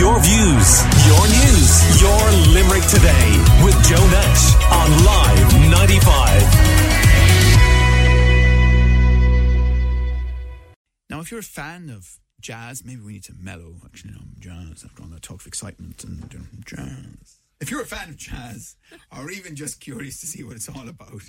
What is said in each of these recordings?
Your views, your news, your Limerick today with Joe Nash on Live 95. Now, if you're a fan of jazz, maybe we need to mellow. Actually, no, jazz. After all that talk of excitement and jazz. If you're a fan of jazz, or even just curious to see what it's all about,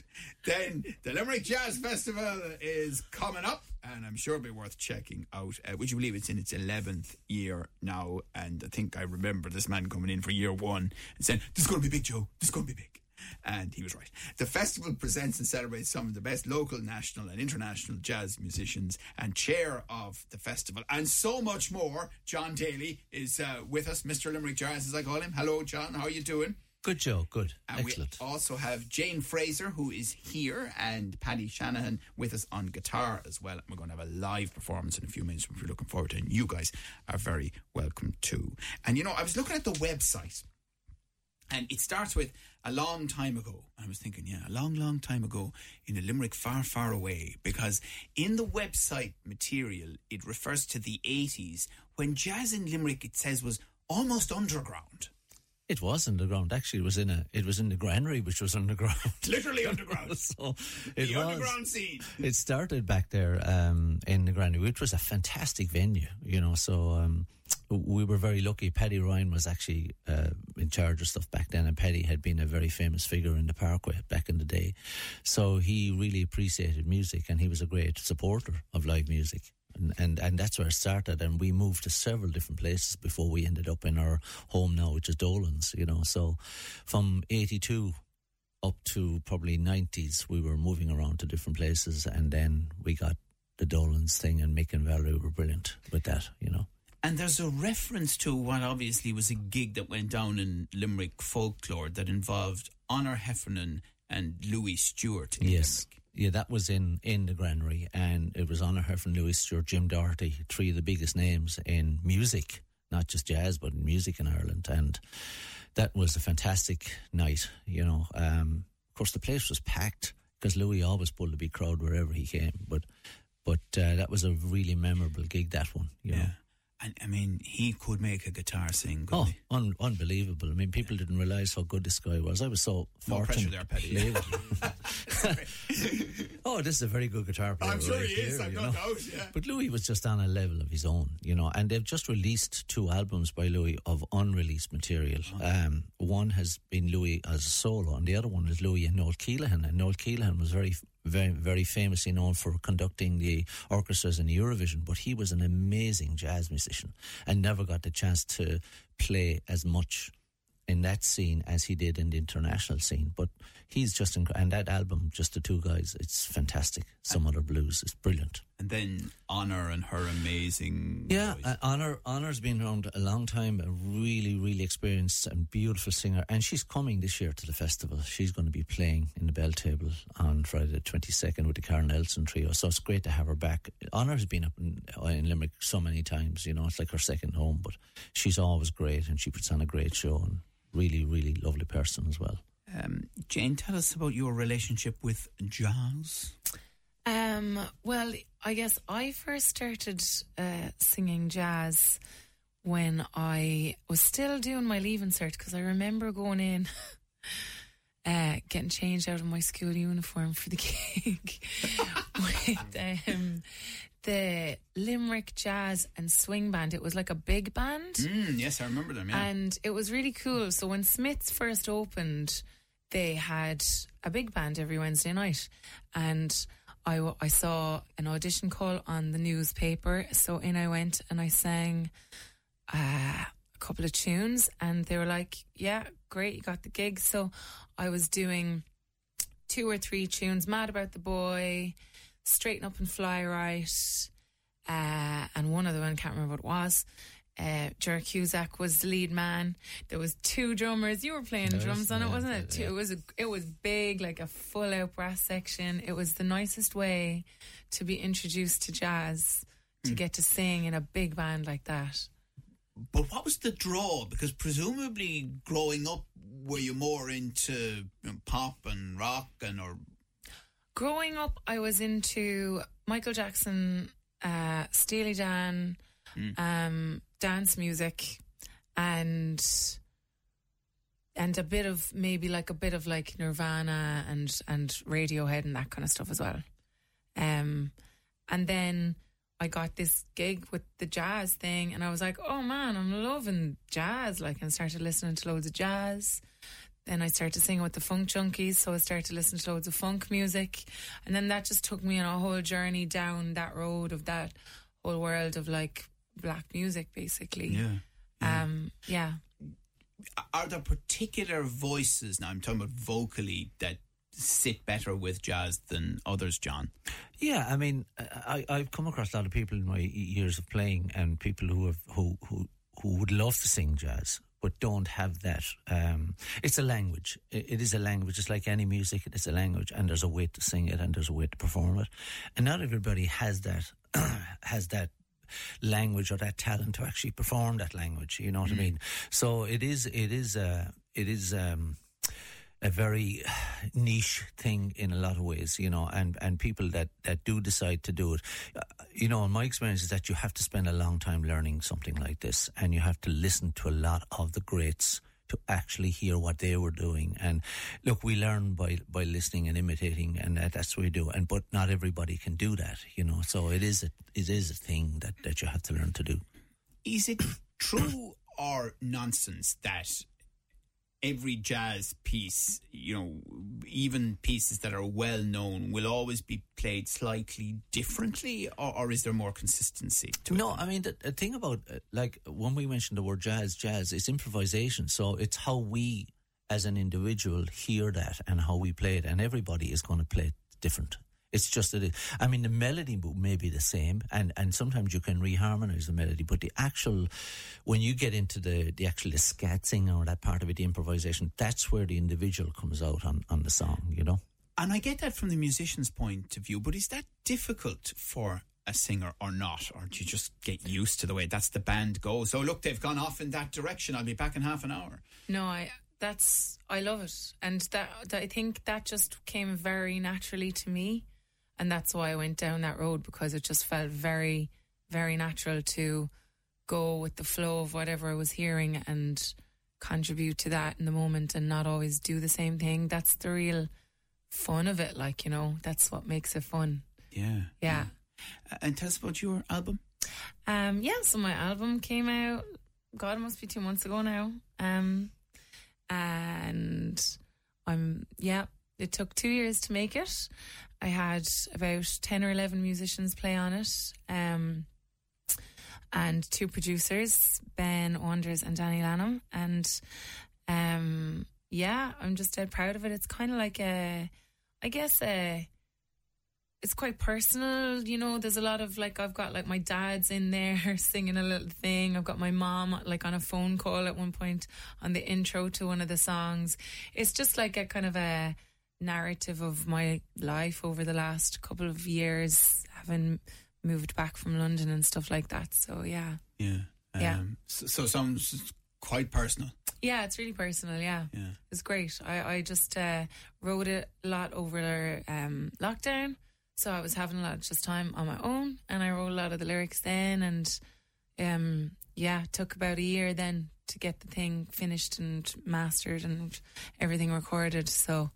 then the Limerick Jazz Festival is coming up, and I'm sure it'll be worth checking out. Uh, would you believe it's in its 11th year now? And I think I remember this man coming in for year one and saying, This is going to be big, Joe. This is going to be big. And he was right. The festival presents and celebrates some of the best local, national, and international jazz musicians. And chair of the festival, and so much more, John Daly is uh, with us, Mr. Limerick Jazz, as I call him. Hello, John. How are you doing? Good, Joe. Good. And Excellent. we also have Jane Fraser, who is here, and Paddy Shanahan with us on guitar as well. And we're going to have a live performance in a few minutes, which we're looking forward to. And you guys are very welcome too. And you know, I was looking at the website, and it starts with a long time ago. I was thinking, yeah, a long, long time ago in a Limerick far, far away. Because in the website material, it refers to the 80s when jazz in Limerick, it says, was almost underground. It was underground. Actually, it was in a. It was in the granary, which was underground. Literally underground. so it the was. underground scene. It started back there um, in the granary, which was a fantastic venue. You know, so um, we were very lucky. Paddy Ryan was actually uh, in charge of stuff back then, and Paddy had been a very famous figure in the Parkway back in the day. So he really appreciated music, and he was a great supporter of live music. And, and and that's where it started. And we moved to several different places before we ended up in our home now, which is Dolan's. You know, so from '82 up to probably '90s, we were moving around to different places, and then we got the Dolan's thing, and Mick and Valerie were brilliant with that. You know. And there's a reference to what obviously was a gig that went down in Limerick folklore that involved Honor Heffernan and Louis Stewart. in Yes. Limerick. Yeah, that was in, in the granary, and it was Honor Heffernan Louis Stewart, Jim Doherty, three of the biggest names in music, not just jazz, but in music in Ireland. And that was a fantastic night, you know. Um, of course, the place was packed because Louis always pulled a big crowd wherever he came. But but uh, that was a really memorable gig, that one, you. Yeah. And I mean, he could make a guitar sing, Oh, un- unbelievable! I mean, people didn't realize how good this guy was. I was so No fortunate. pressure there, Paddy. to play with him. oh, this is a very good guitar player. I'm sure right he is, here, I've you no doubt, yeah. But Louis was just on a level of his own, you know. And they've just released two albums by Louis of unreleased material. Um, one has been Louis as a solo, and the other one is Louis and Noel Kelehan. And Noel Kelehan was very, very, very famously known for conducting the orchestras in Eurovision, but he was an amazing jazz musician and never got the chance to play as much in that scene as he did in the international scene. But he's just inc- and that album, just the two guys, it's fantastic. Some other blues, it's brilliant. And then Honor and her amazing. Yeah, uh, Honor Honor's been around a long time, a really, really experienced and beautiful singer, and she's coming this year to the festival. She's going to be playing in the Bell Table on Friday the twenty second with the Karen Nelson trio. So it's great to have her back. Honor's been up in, uh, in Limerick so many times, you know, it's like her second home. But she's always great, and she puts on a great show, and really, really lovely person as well. Um, Jane, tell us about your relationship with jazz. Um, well, I guess I first started uh, singing jazz when I was still doing my leaving cert because I remember going in, uh, getting changed out of my school uniform for the gig with um, the Limerick Jazz and Swing Band. It was like a big band. Mm, yes, I remember them, yeah. And it was really cool. So when Smiths first opened, they had a big band every Wednesday night. And I, I saw an audition call on the newspaper. So in I went and I sang uh, a couple of tunes. And they were like, yeah, great, you got the gig. So I was doing two or three tunes Mad About the Boy, Straighten Up and Fly Right, uh, and one other one, can't remember what it was. Uh, Jerry Cusack was the lead man. There was two drummers. You were playing drums on it, yeah, wasn't it? Yeah. It was a, it was big, like a full out brass section. It was the nicest way to be introduced to jazz, to get to sing in a big band like that. But what was the draw? Because presumably, growing up, were you more into you know, pop and rock and or Growing up, I was into Michael Jackson, uh, Steely Dan, um, dance music, and and a bit of maybe like a bit of like Nirvana and and Radiohead and that kind of stuff as well. Um, and then I got this gig with the jazz thing, and I was like, oh man, I'm loving jazz. Like, and started listening to loads of jazz. Then I started singing with the Funk Junkies, so I started listening to loads of funk music, and then that just took me on a whole journey down that road of that whole world of like black music, basically. Yeah. Um, yeah. Are there particular voices now? I'm talking about vocally that sit better with jazz than others, John. Yeah, I mean, I, I've come across a lot of people in my years of playing, and people who have who who who would love to sing jazz but don't have that. Um, it's a language. It, it is a language. It's like any music. It's a language, and there's a way to sing it, and there's a way to perform it, and not everybody has that has that language or that talent to actually perform that language. You know what I mean? So it is. It is. Uh, it is. Um, a very niche thing in a lot of ways, you know, and, and people that, that do decide to do it, uh, you know, in my experience is that you have to spend a long time learning something like this and you have to listen to a lot of the greats to actually hear what they were doing. And look, we learn by, by listening and imitating and that, that's what we do. And, but not everybody can do that, you know, so it is a, it is a thing that, that you have to learn to do. Is it true or nonsense that every jazz piece, you know, even pieces that are well known, will always be played slightly differently, or, or is there more consistency? To No, I mean the, the thing about uh, like when we mentioned the word jazz, jazz is improvisation. So it's how we, as an individual, hear that and how we play it, and everybody is going to play it different. It's just that it, I mean the melody may be the same, and, and sometimes you can reharmonize the melody, but the actual when you get into the the actual the scat singing or that part of it, the improvisation, that's where the individual comes out on on the song. You know. And I get that from the musician's point of view, but is that difficult for a singer or not? Or do you just get used to the way that's the band goes? Oh, look, they've gone off in that direction. I'll be back in half an hour. No, I that's I love it, and that, that I think that just came very naturally to me, and that's why I went down that road because it just felt very, very natural to go with the flow of whatever I was hearing and contribute to that in the moment, and not always do the same thing. That's the real fun of it, like you know, that's what makes it fun. Yeah. Yeah. Uh, And tell us about your album. Um, yeah, so my album came out. God, it must be two months ago now. Um, and I'm yeah. It took two years to make it. I had about ten or eleven musicians play on it. Um, and two producers, Ben Wonders and Danny Lanham, and um, yeah, I'm just dead proud of it. It's kind of like a, I guess a it's quite personal, you know. There's a lot of like I've got like my dad's in there singing a little thing. I've got my mom like on a phone call at one point on the intro to one of the songs. It's just like a kind of a narrative of my life over the last couple of years, having moved back from London and stuff like that. So yeah, Yeah. Yeah. Um, So, so sounds quite personal. yeah, it's really personal. Yeah, Yeah. it's great. I I just uh, wrote it a lot over um, lockdown. So I was having a lot of just time on my own, and I wrote a lot of the lyrics then, and um, yeah, it took about a year then to get the thing finished and mastered and everything recorded. So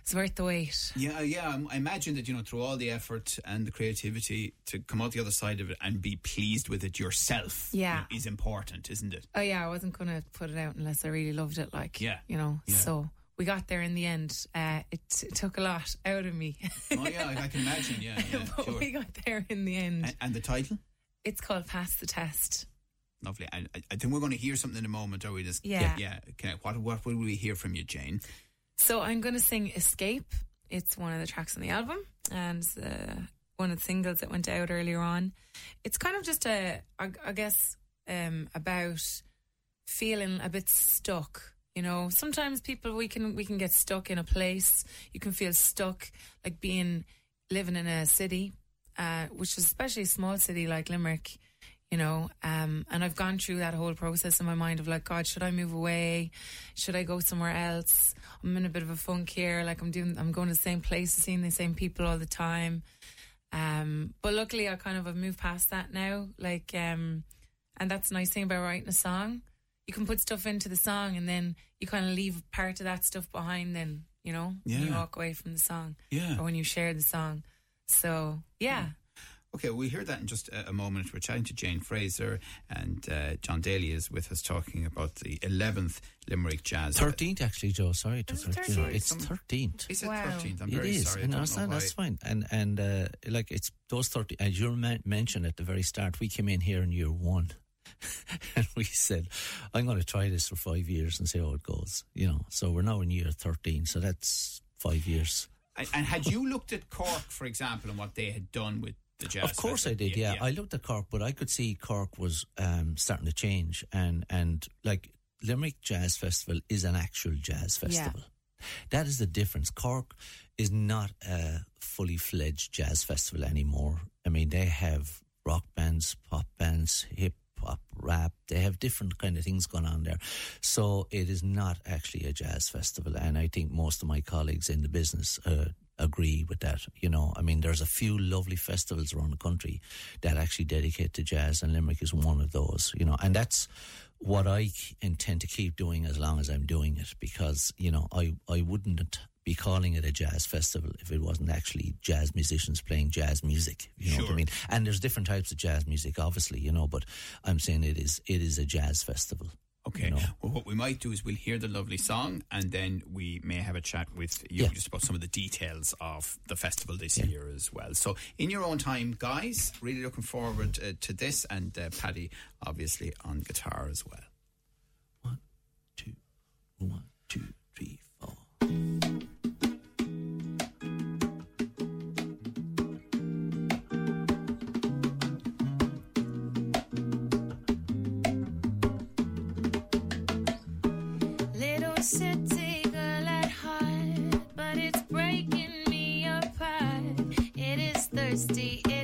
it's worth the wait. Yeah, yeah. I'm- imagine that you know through all the effort and the creativity to come out the other side of it and be pleased with it yourself. you Yeah. know, is important, isn't it? Oh yeah, I wasn't gonna put it out unless I really loved it. Like Yeah. you know. Yeah. So we got there in the end. Uh, it, it took a lot out of me, Oh yeah, I, I can imagine. Yeah, yeah but sure. we got there in the end. And, and the title, It's called Pass the Test. Lovely. I, I- I think we're going to hear something in a moment. Are we just? Yeah. yeah. I, what what will we hear from you, Jane? So I'm going to sing Escape. It's one of the tracks on the album and uh, one of the singles that went out earlier on. It's kind of just a, I, I guess, um, about feeling a bit stuck. You know, sometimes people we can we can get stuck in a place. You can feel stuck, like being living in a city, uh, which is especially a small city like Limerick. You know, um, and I've gone through that whole process in my mind of like, God, should I move away? Should I go somewhere else? I'm in a bit of a funk here. Like I'm doing, I'm going to the same place, seeing the same people all the time. Um, but luckily, I kind of have moved past that now. Like, um, and that's the nice thing about writing a song. you can put stuff into the song and then you kind of leave part of that stuff behind. Then you know, when you walk away from the song, Yeah. or when you share the song. So yeah, Okay, we'll hear that in just a, a moment. We're chatting to Jane Fraser and uh, John Daly is with us talking about the 11th Limerick Jazz. Thirteenth, actually, Joe. Sorry to Is it correct you. 13th? It's thirteenth. Is it Wow. 13th? I'm It very is, sorry. I and don't that's, know that's why. fine. And and uh, like it's those thirty. As you mentioned at the very start, we came in here in year one, and we said, "I'm going to try this for five years and see how it goes." You know, so we're now in year thirteen. So that's five years. And, and had you looked at Cork, for example, and what they had done with the jazz? of course, I did. Yeah. I looked at Cork, but I could see Cork was um, starting to change, and and like Limerick Jazz Festival is an actual jazz festival. That is the difference. Cork is not a fully fledged jazz festival anymore. I mean, they have rock bands, pop bands, hip hop, rap. They have different kind of things going on there. So it is not actually a jazz festival, and I think most of my colleagues in the business. Uh, agree with that you know? I mean there's a few lovely festivals around the country that actually dedicate to jazz and limerick is one of those you know? And that's what i intend to keep doing as long as i'm doing it because you know i i wouldn't be calling it a jazz festival if it wasn't actually jazz musicians playing jazz music you know what i mean? And there's different types of jazz music obviously you know but i'm saying it is it is a jazz festival Okay. Well, what we might do is we'll hear the lovely song and then we may have a chat with you Yeah. just about some of the details of the festival this year as well. So, in your own time, guys, really looking forward uh, to this and uh, Paddy, obviously, on guitar as well. one two one two three four but it's breaking me apart. It is thirsty, it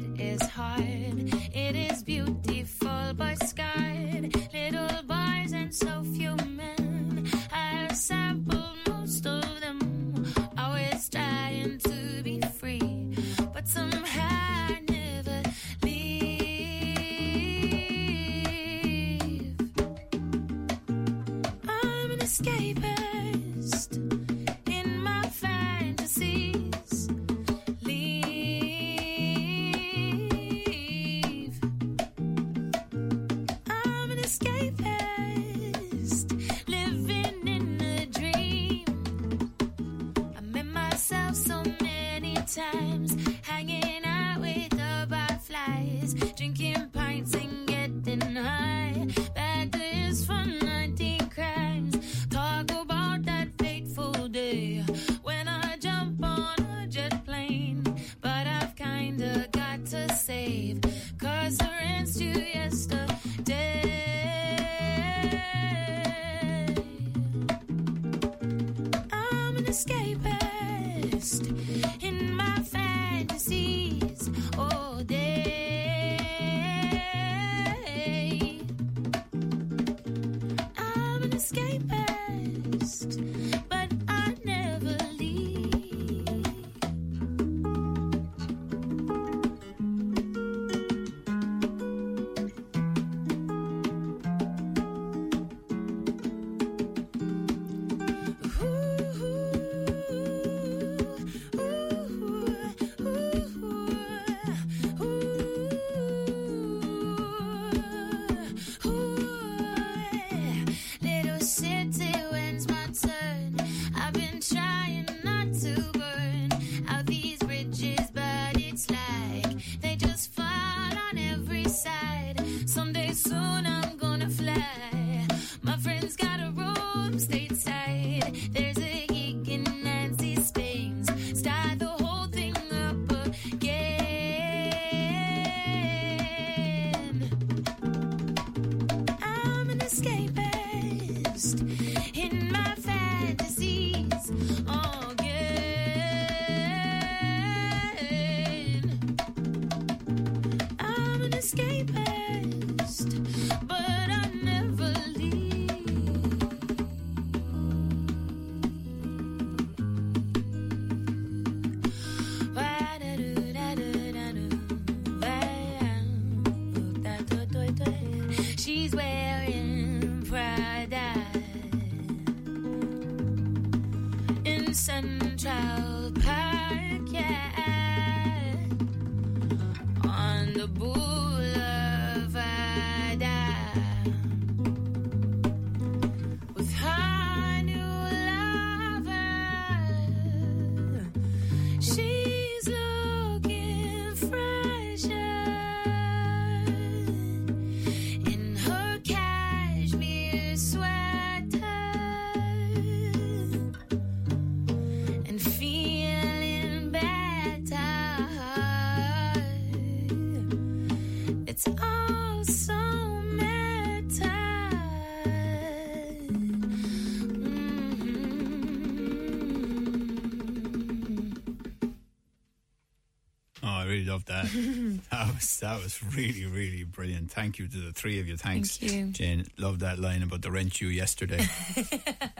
really that. that was that was really really brilliant. Thank you to the three of you. Thanks, Thank you. Jane. Love that line about the rent you yesterday.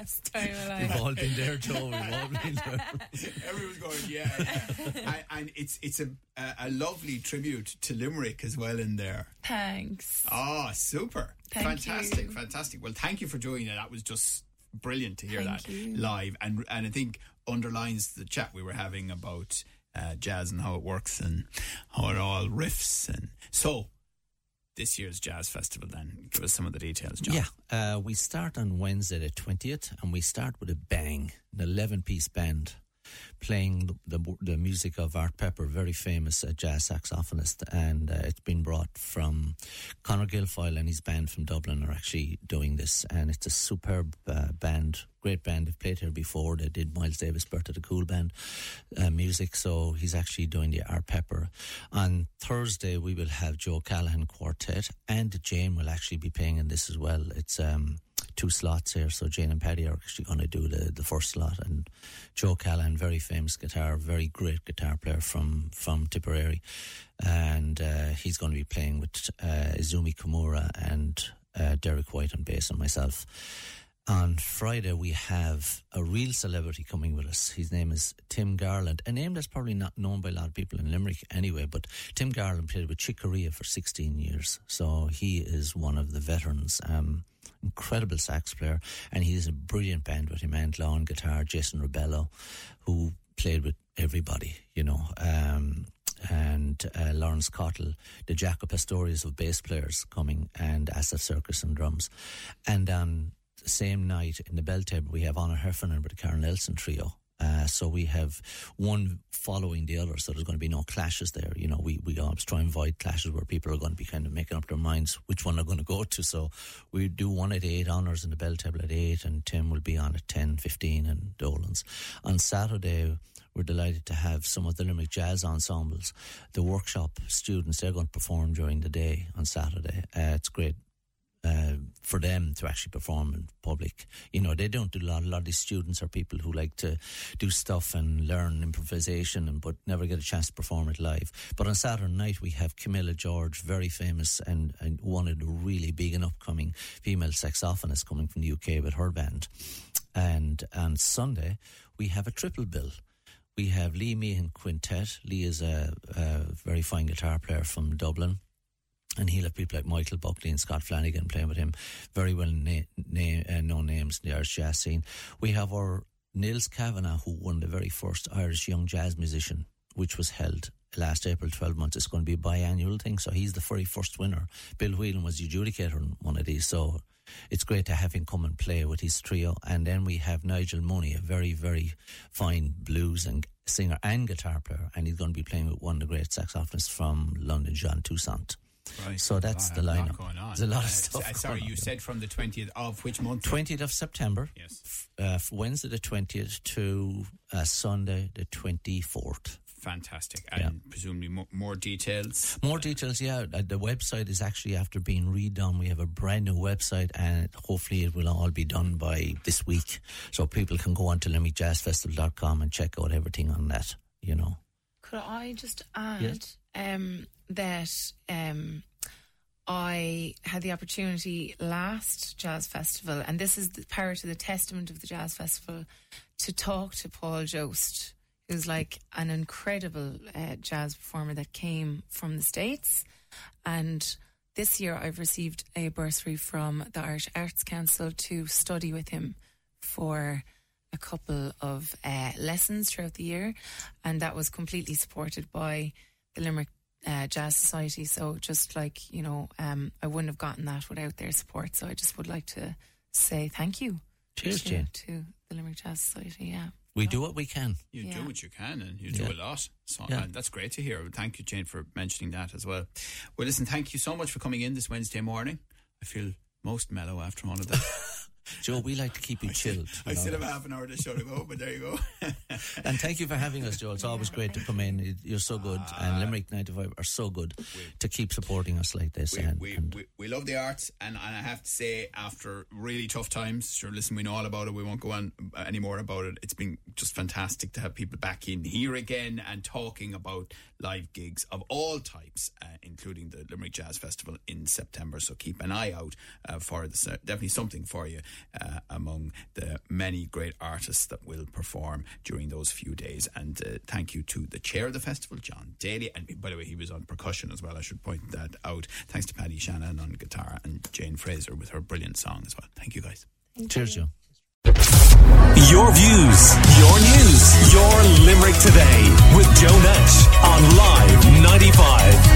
Story of my We've all been there, Joe. We've all been there. Everyone's going, yeah, yeah. and, and it's it's a, a a lovely tribute to Limerick as well in there. Thanks. Oh, super. Thank fantastic, you. fantastic. Well, thank you for joining. it. That was just brilliant to hear Thank that you. live. And and I think underlines the chat we were having about uh, jazz and how it works and how it all riffs. And so, this year's Jazz Festival, then, give us some of the details, John. Yeah, uh, we start on Wednesday the 20th, and we start with a bang. An 11 piece band playing the, the, the music of Art Pepper, very famous uh, jazz saxophonist. And uh, it's been brought from Conor Guilfoyle and his band from Dublin are actually doing this. And it's a superb uh, band, great band. They've played here before. They did Miles Davis, Birth of the Cool Band uh, music. So he's actually doing the Art Pepper. On Thursday, we will have Joe Callahan Quartet, and Jane will actually be playing in this as well. It's um, two slots here, so Jane and Paddy are actually going to do the, the first slot. And Joe Callahan, very famous guitar, very great guitar player from from Tipperary, and uh, he's going to be playing with uh, Izumi Kimura and uh, Derek White on bass and myself. On Friday, we have a real celebrity coming with us. His name is Tim Garland, a name that's probably not known by a lot of people in Limerick anyway, but Tim Garland played with Chick Corea for 16 years. So he is one of the veterans. Um, incredible sax player, and he has a brilliant band with him, Ant Law on guitar, Jason Rebello, who played with everybody, you know. Um, and uh, Laurence Cottle, the Jaco Pastorius of bass players coming, and Asaf Sirkis on drums. And on the same night in the bell table, we have Honor Heffernan with the Karen Nelson trio. Uh, so we have one following the other, so there's going to be no clashes there. You know, we, we always try and avoid clashes where people are going to be kind of making up their minds which one they're going to go to. So we do one at 8, Honours in the bell table at 8, and Tim will be on at 10, 15, and Dolan's. On Saturday, we're delighted to have some of the Limerick Jazz ensembles, the workshop students, they're going to perform during the day on Saturday. Uh, it's great uh, for them to actually perform in public. You know, they don't do a lot. A lot of these students are people who like to do stuff and learn improvisation, and but never get a chance to perform it live. But on Saturday night we have Camilla George, very famous and, and one of the really big and upcoming female saxophonists coming from the UK with her band. And on Sunday we have a triple bill. We have Lee Meehan Quintet. Lee is a, a very fine guitar player from Dublin and he'll have people like Michael Buckley and Scott Flanagan playing with him, very well na- na- uh, known names in the Irish jazz scene. We have our Nils Kavanagh, who won the very first Irish Young Jazz Musician, which was held last April, 12 months. It's going to be a biannual thing, so he's the very first winner. Bill Whelan was the adjudicator on one of these, so it's great to have him come and play with his trio. And then we have Nigel Mooney, a very, very fine blues and singer and guitar player, and he's going to be playing with one of the great saxophonists from London, Jean Toussaint. Right. So that's the a lot lineup. going on. There's a lot of Uh, stuff s- Sorry, going you on. said from the 20th of which month? 20th of September, Yes. uh, Wednesday the 20th to uh, Sunday the 24th. Fantastic. And Yeah. presumably more, more details. More details, yeah. uh, The website is actually after being redone. We have a brand new website, and hopefully it will all be done by this week, so people can go on to limerickjazzfestival.com and check out everything on that. You know, Could I just add Yes. Um, that um, I had the opportunity last Jazz Festival, and this is the part of the testament of the Jazz Festival, to talk to Paul Jost, who's like an incredible uh, jazz performer that came from the States. And this year I've received a bursary from the Irish Arts Council to study with him for a couple of uh, lessons throughout the year, and that was completely supported by the Limerick uh, Jazz Society. So just like you know, um, I wouldn't have gotten that without their support. So I just would like to say thank you. Cheers, to, Jane. to the Limerick Jazz Society. Yeah. We do what we can. You Yeah. do what you can, and you Yeah. do a lot. So Yeah. and that's great to hear. Thank you, Jane, for mentioning that as well. Well, listen, thank you so much for coming in this Wednesday morning. I feel most mellow after all of that. Joe, we like to keep you chilled. I still have half an hour to show to go, but there you go. And thank you for having us, Joe. It's always great to come in. You're so good. and Limerick 95 are so good to keep supporting us like this. we, and, we, and we, we love the arts, and, and I have to say, after really tough times, sure, listen, we know all about it. We won't go on any more about it. It's been just fantastic to have people back in here again and talking about live gigs of all types, uh, including the Limerick Jazz Festival in September. So keep an eye out uh, for this. Uh, definitely something for you uh, among the many great artists that will perform during those few days. And uh, thank you to the chair of the festival, John Daly. And by the way, he was on percussion as well. I should point that out. Thanks to Paddy Shanahan on guitar and Jane Fraser with her brilliant song as well. Thank you guys. Thank Cheers, you. Joe. Your views, your news, your Limerick today with Joe Nash on Live 95.